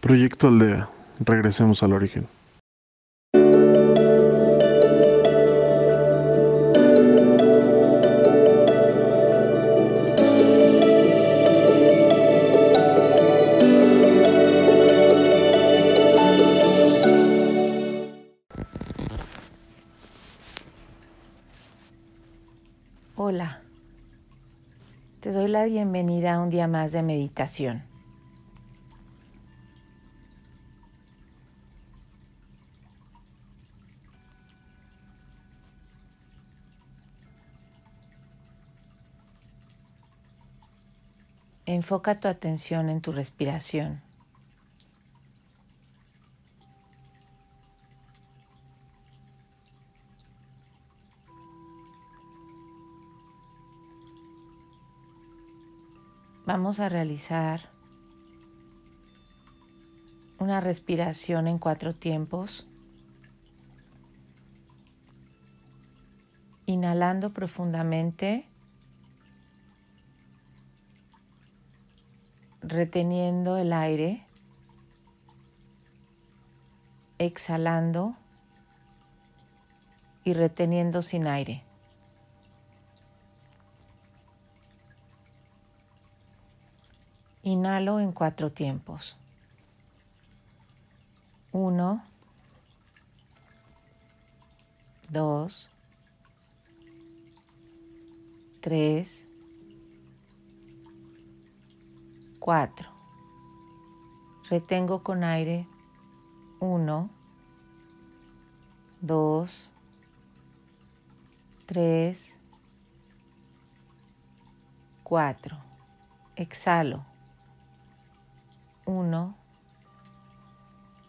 Proyecto Aldea. Regresemos al origen. Hola, te doy la bienvenida a un día más de meditación. Enfoca tu atención en tu respiración. Vamos a realizar una respiración en cuatro tiempos. Inhalando profundamente, reteniendo el aire, exhalando y reteniendo sin aire. Inhalo en cuatro tiempos. Uno, dos, tres, Retengo con aire. Uno, dos, tres, cuatro. Exhalo. Uno,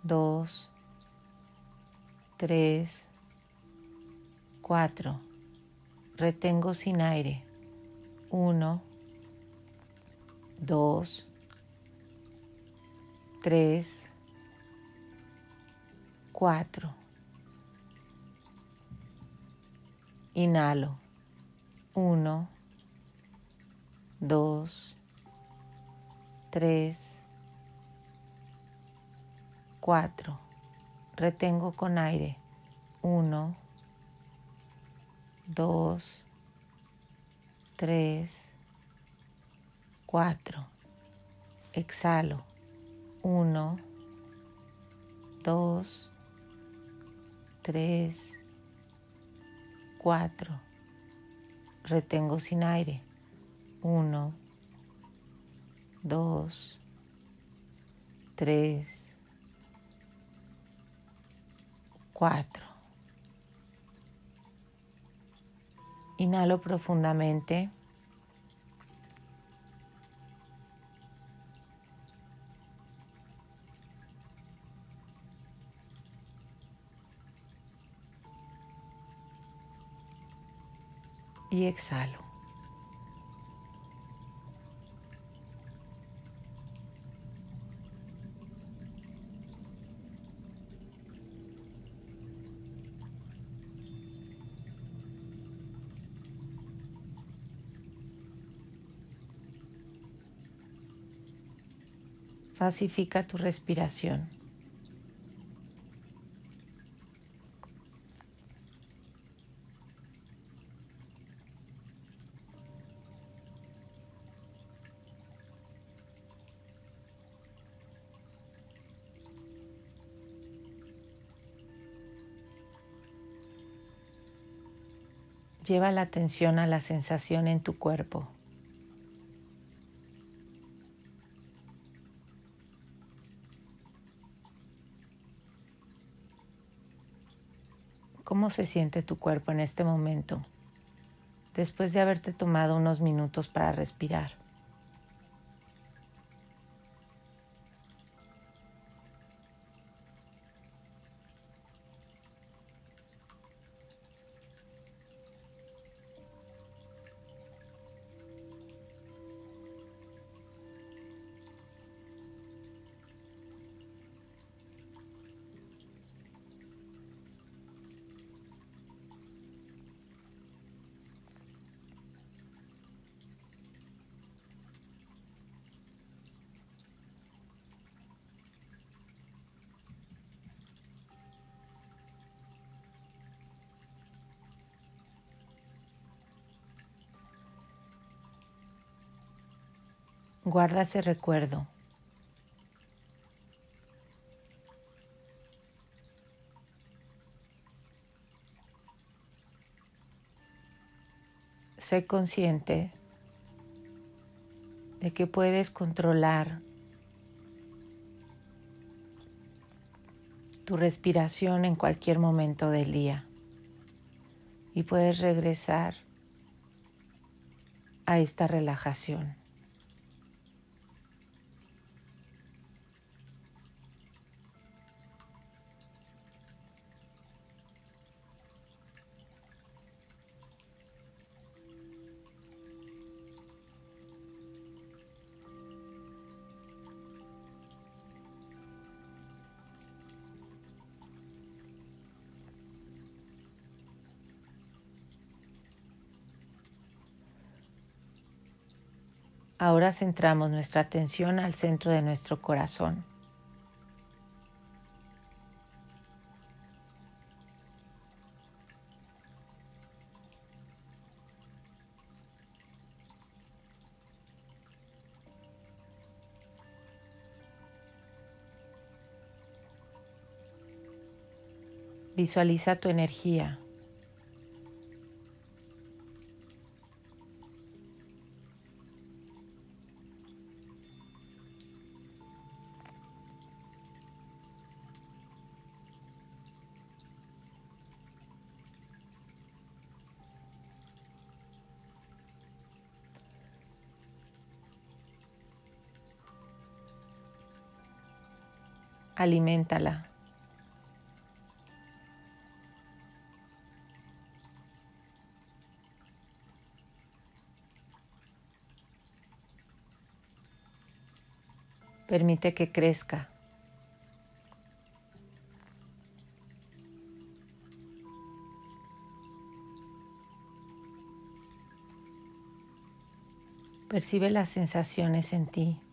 dos, tres, cuatro. Retengo sin aire. Uno, dos, tres, cuatro. Inhalo. Uno, dos, tres, cuatro. Retengo con aire. Uno, dos, tres, cuatro. Exhalo. Uno, dos, tres, cuatro. Retengo sin aire. Uno, dos, tres, cuatro. Inhalo profundamente. Y exhalo. Pacifica tu respiración. Lleva la atención a la sensación en tu cuerpo. ¿Cómo se siente tu cuerpo en este momento después de haberte tomado unos minutos para respirar? Guarda ese recuerdo. Sé consciente de que puedes controlar tu respiración en cualquier momento del día y puedes regresar a esta relajación. Ahora centramos nuestra atención al centro de nuestro corazón. Visualiza tu energía. Aliméntala. Permite que crezca. Percibe las sensaciones en ti.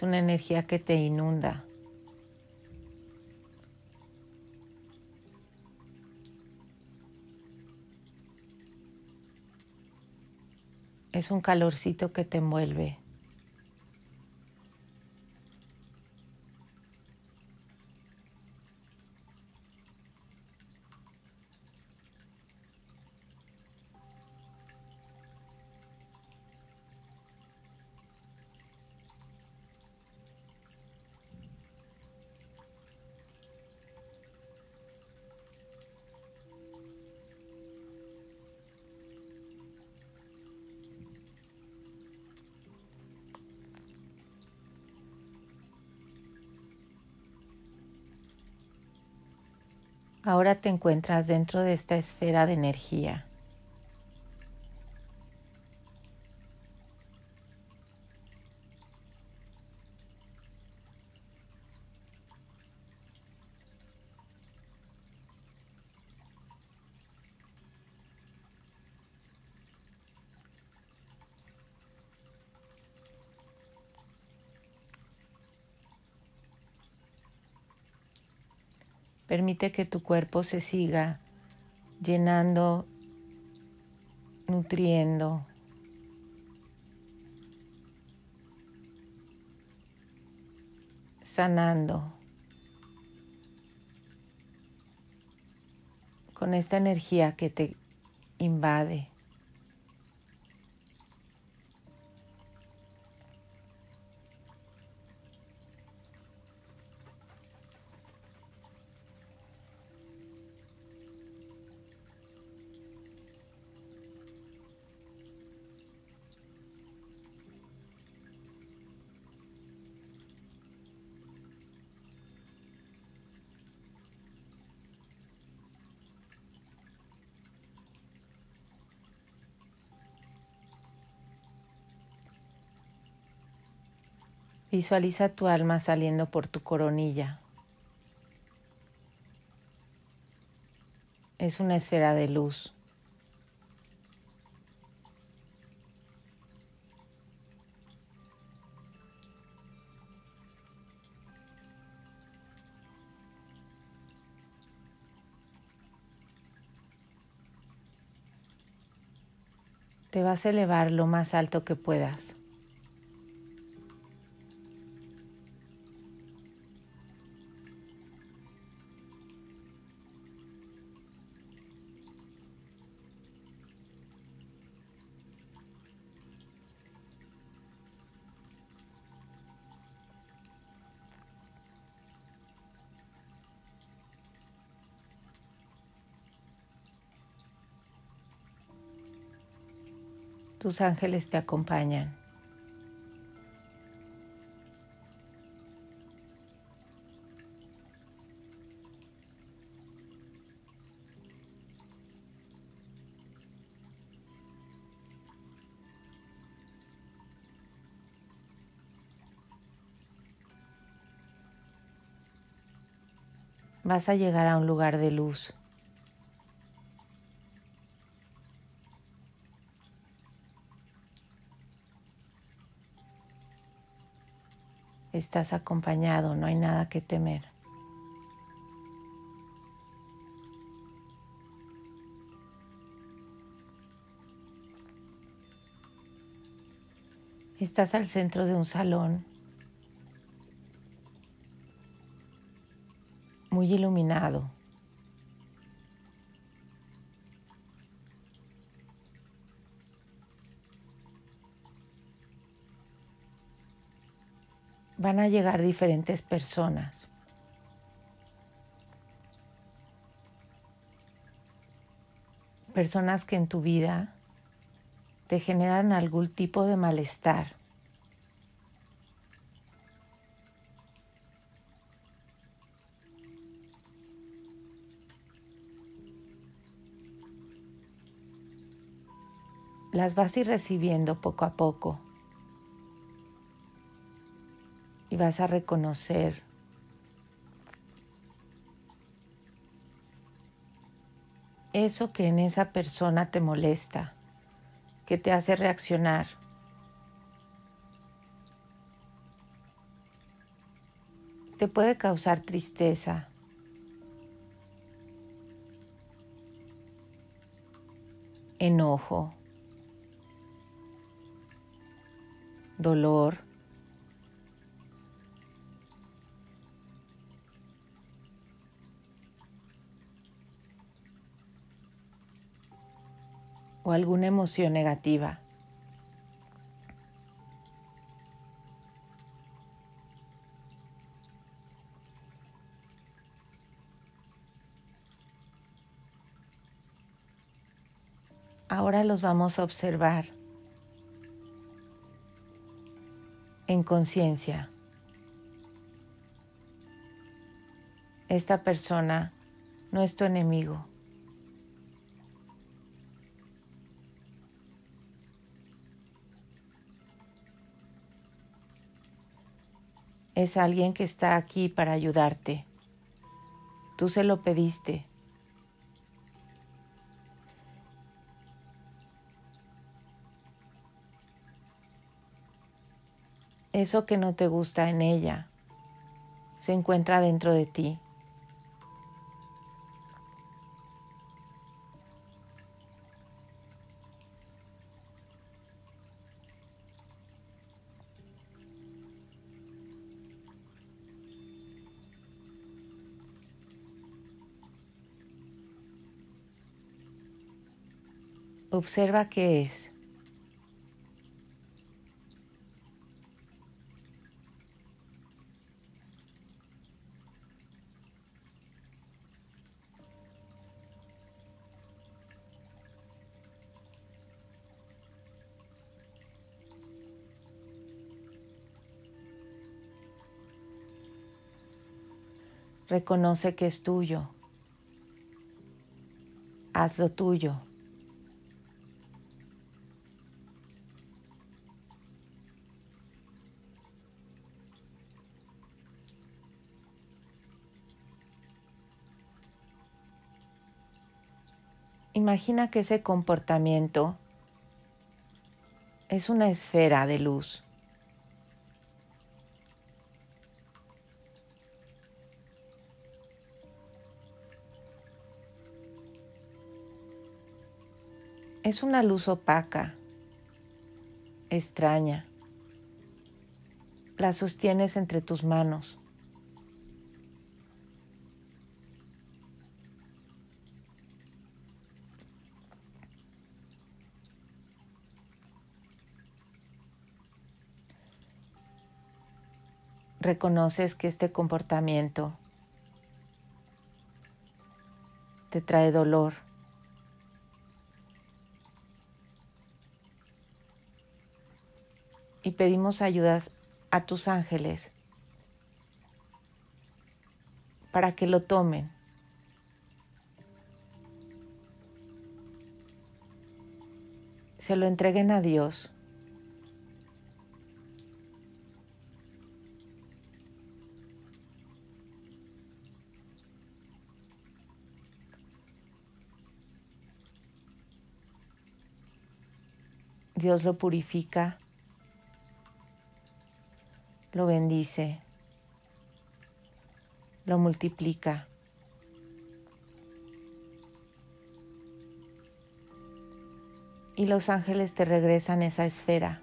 Es una energía que te inunda. Es un calorcito que te envuelve. Ahora te encuentras dentro de esta esfera de energía. Permite que tu cuerpo se siga llenando, nutriendo. sanando con esta energía que te invade. Visualiza tu alma saliendo por tu coronilla. Es una esfera de luz. Te vas a elevar lo más alto que puedas. Tus ángeles te acompañan. Vas a llegar a un lugar de luz. Estás acompañado, no hay nada que temer. Estás al centro de un salón muy iluminado. Van a llegar diferentes personas. Personas que en tu vida te generan algún tipo de malestar. Las vas a ir recibiendo poco a poco vas a reconocer eso que en esa persona te molesta, que te hace reaccionar. Te puede causar tristeza. enojo, dolor, o alguna emoción negativa. Ahora los vamos a observar en conciencia. Esta persona no es tu enemigo. Es alguien que está aquí para ayudarte. Tú se lo pediste. Eso que no te gusta en ella se encuentra dentro de ti. Observa qué es. Reconoce que es tuyo. Hazlo tuyo. Imagina que ese comportamiento es una esfera de luz. Es una luz opaca extraña. La sostienes entre tus manos. Reconoces que este comportamiento te trae dolor. Y pedimos ayudas a tus ángeles para que lo tomen. Se lo entreguen a Dios. Dios lo purifica, lo bendice, lo multiplica. Y los ángeles te regresan esa esfera.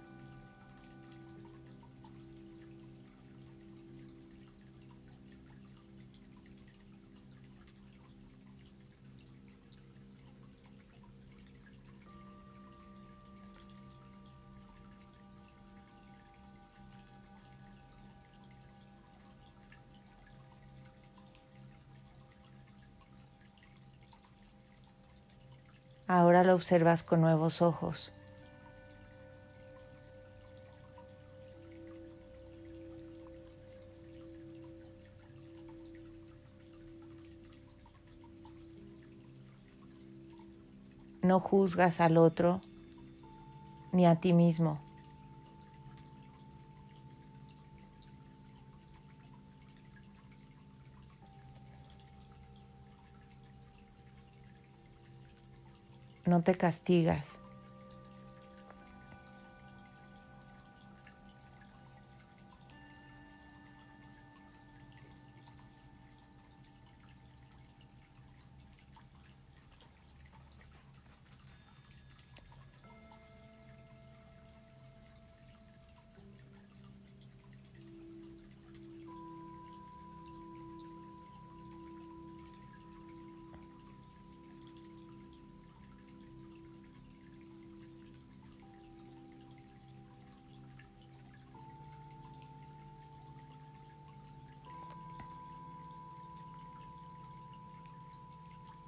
Ahora lo observas con nuevos ojos. No juzgas al otro ni a ti mismo. No te castigas.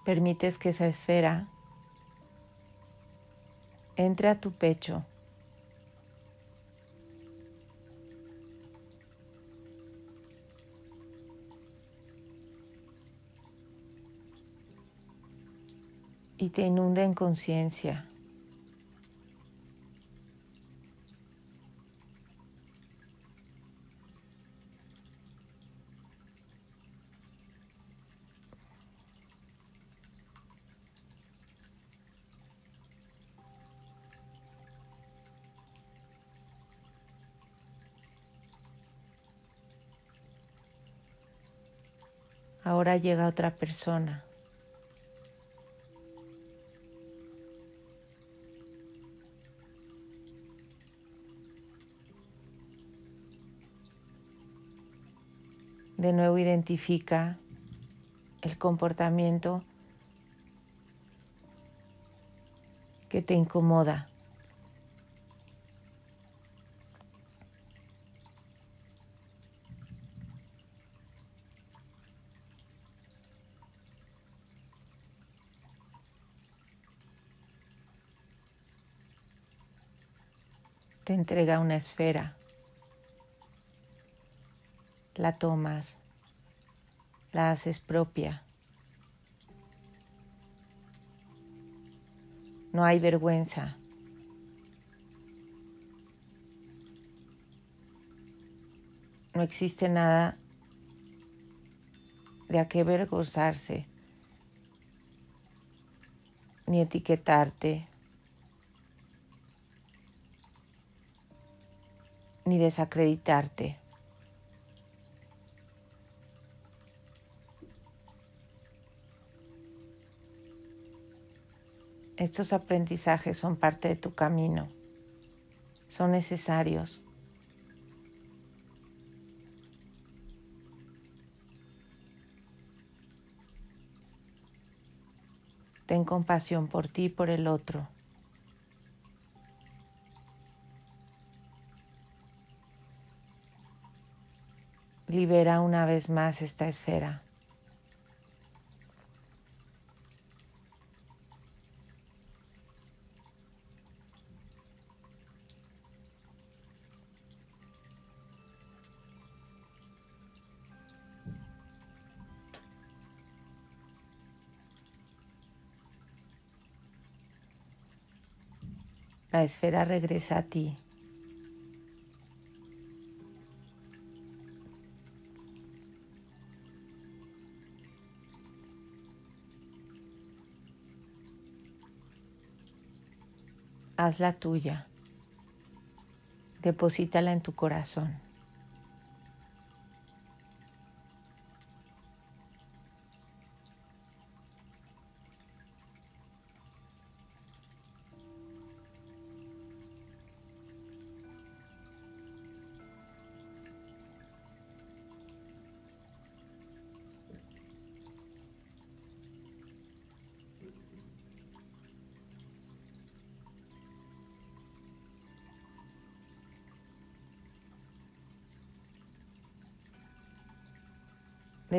Permites que esa esfera entre a tu pecho. y te inunde en conciencia. Ahora llega otra persona. De nuevo identifica el comportamiento que te incomoda. Entrega una esfera. La tomas, la haces propia. No hay vergüenza. No existe nada de a qué avergonzarse, ni etiquetarte, ni desacreditarte. Estos aprendizajes son parte de tu camino, son necesarios. Ten compasión por ti y por el otro. Libera una vez más esta esfera. La esfera regresa a ti. Hazla tuya, deposítala en tu corazón.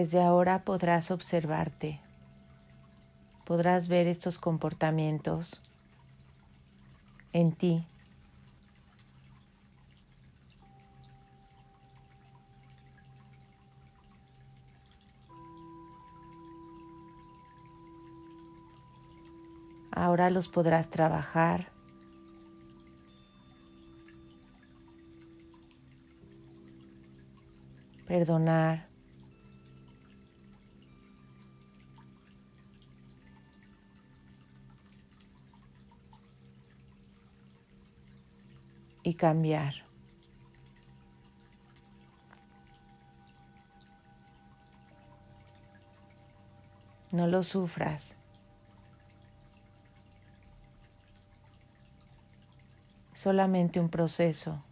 Desde ahora podrás observarte, podrás ver estos comportamientos en ti. Ahora los podrás trabajar. Perdonar. Y cambiar. No lo sufras. Solamente un proceso.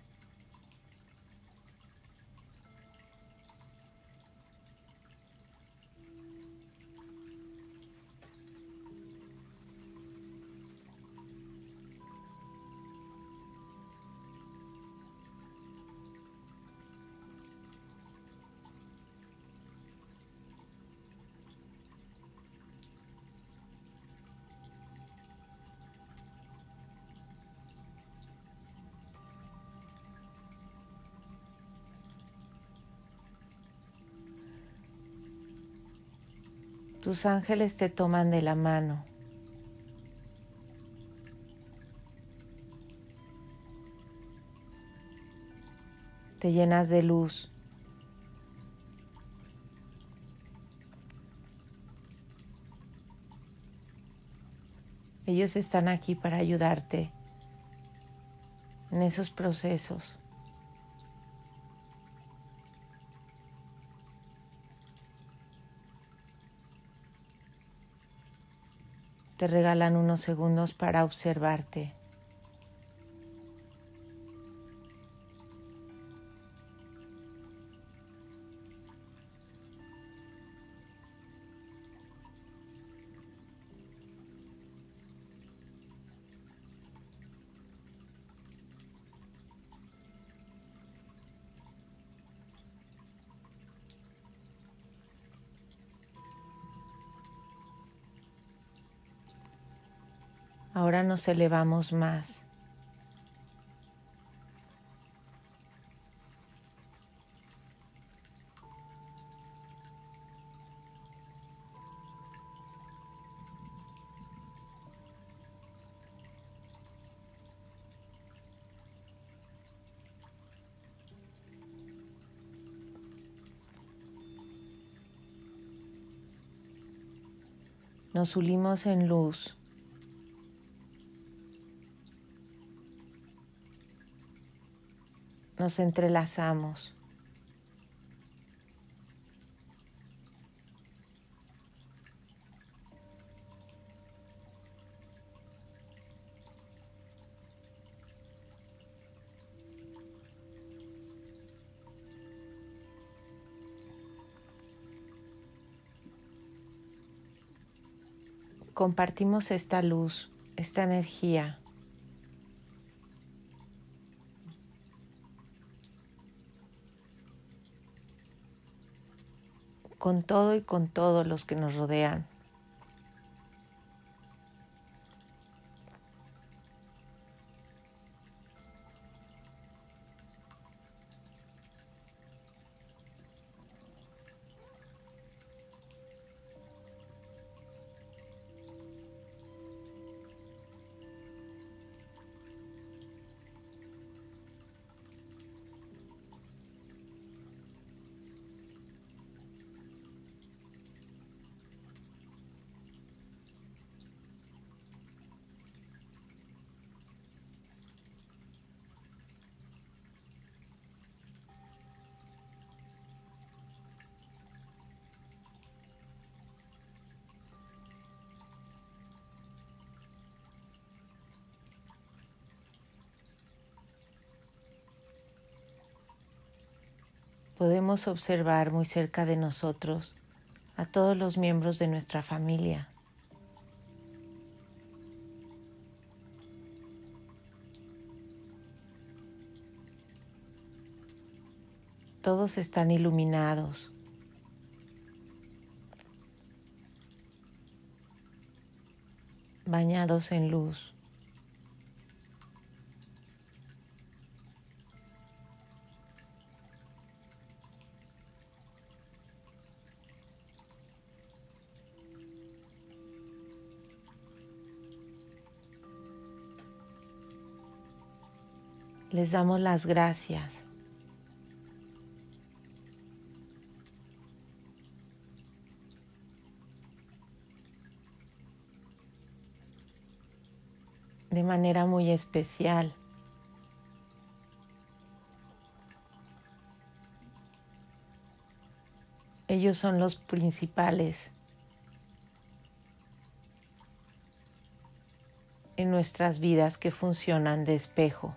Tus ángeles te toman de la mano. Te llenas de luz. Ellos están aquí para ayudarte en esos procesos. Te regalan unos segundos para observarte. Ahora nos elevamos más. Nos unimos en luz. nos entrelazamos. Compartimos esta luz, esta energía. Con todo y con todos los que nos rodean. Podemos observar muy cerca de nosotros a todos los miembros de nuestra familia. Todos están iluminados. bañados en luz. Les damos las gracias. de manera muy especial. Ellos son los principales en nuestras vidas que funcionan de espejo.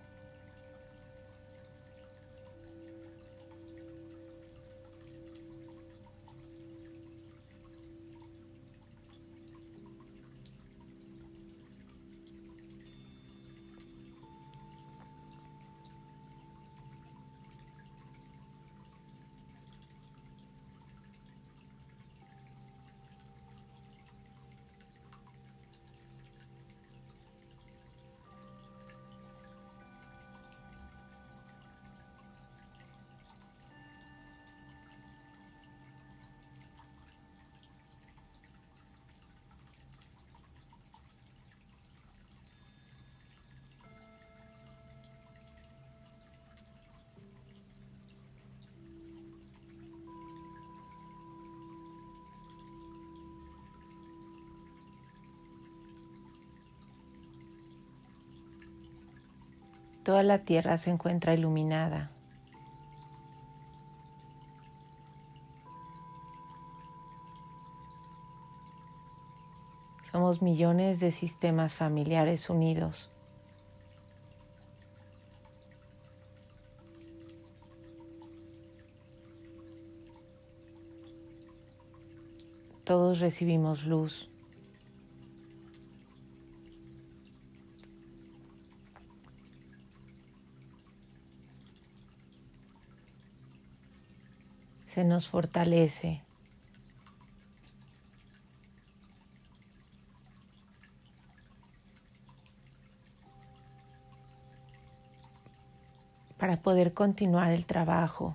Toda la tierra se encuentra iluminada. Somos millones de sistemas familiares unidos. Todos recibimos luz. Se nos fortalece. para poder continuar el trabajo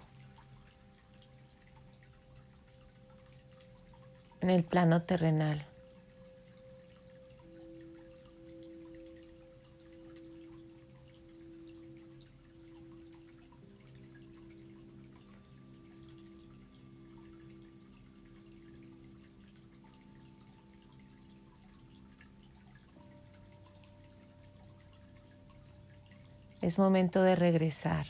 en el plano terrenal. Es momento de regresar.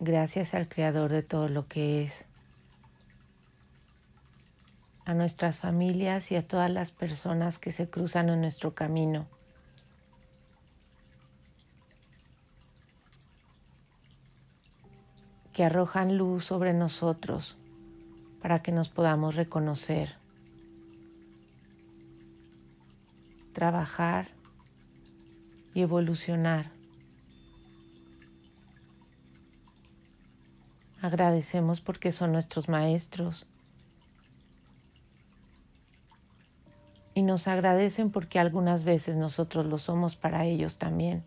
Gracias al Creador de todo lo que es, a nuestras familias y a todas las personas que se cruzan en nuestro camino. que arrojan luz sobre nosotros para que nos podamos reconocer, trabajar y evolucionar. Agradecemos porque son nuestros maestros y nos agradecen porque algunas veces nosotros lo somos para ellos también.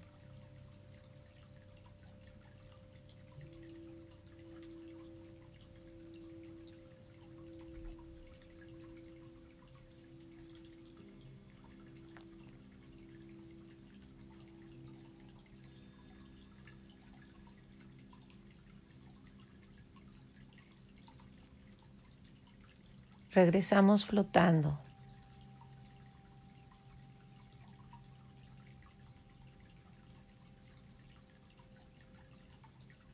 Regresamos flotando.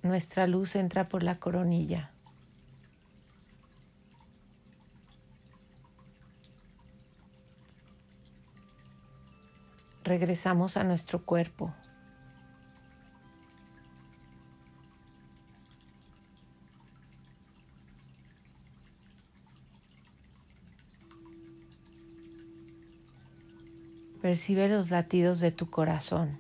Nuestra luz entra por la coronilla. Regresamos a nuestro cuerpo. Percibe los latidos de tu corazón.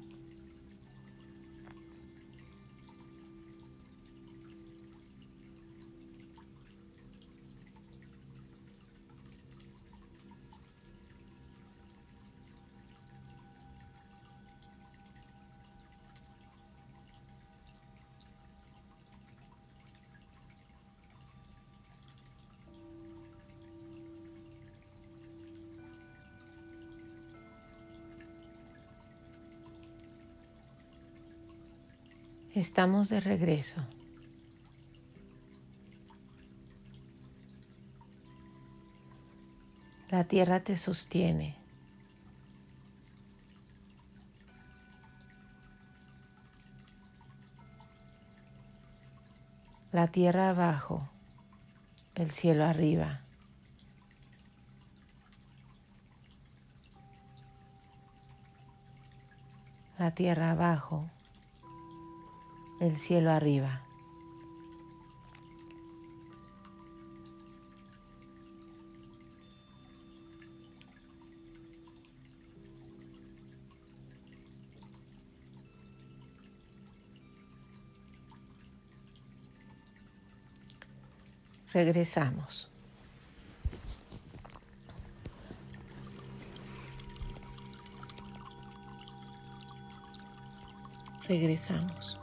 Estamos de regreso. La tierra te sostiene. La tierra abajo, el cielo arriba. La tierra abajo, el cielo arriba. Regresamos. Regresamos.